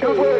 Don't worry.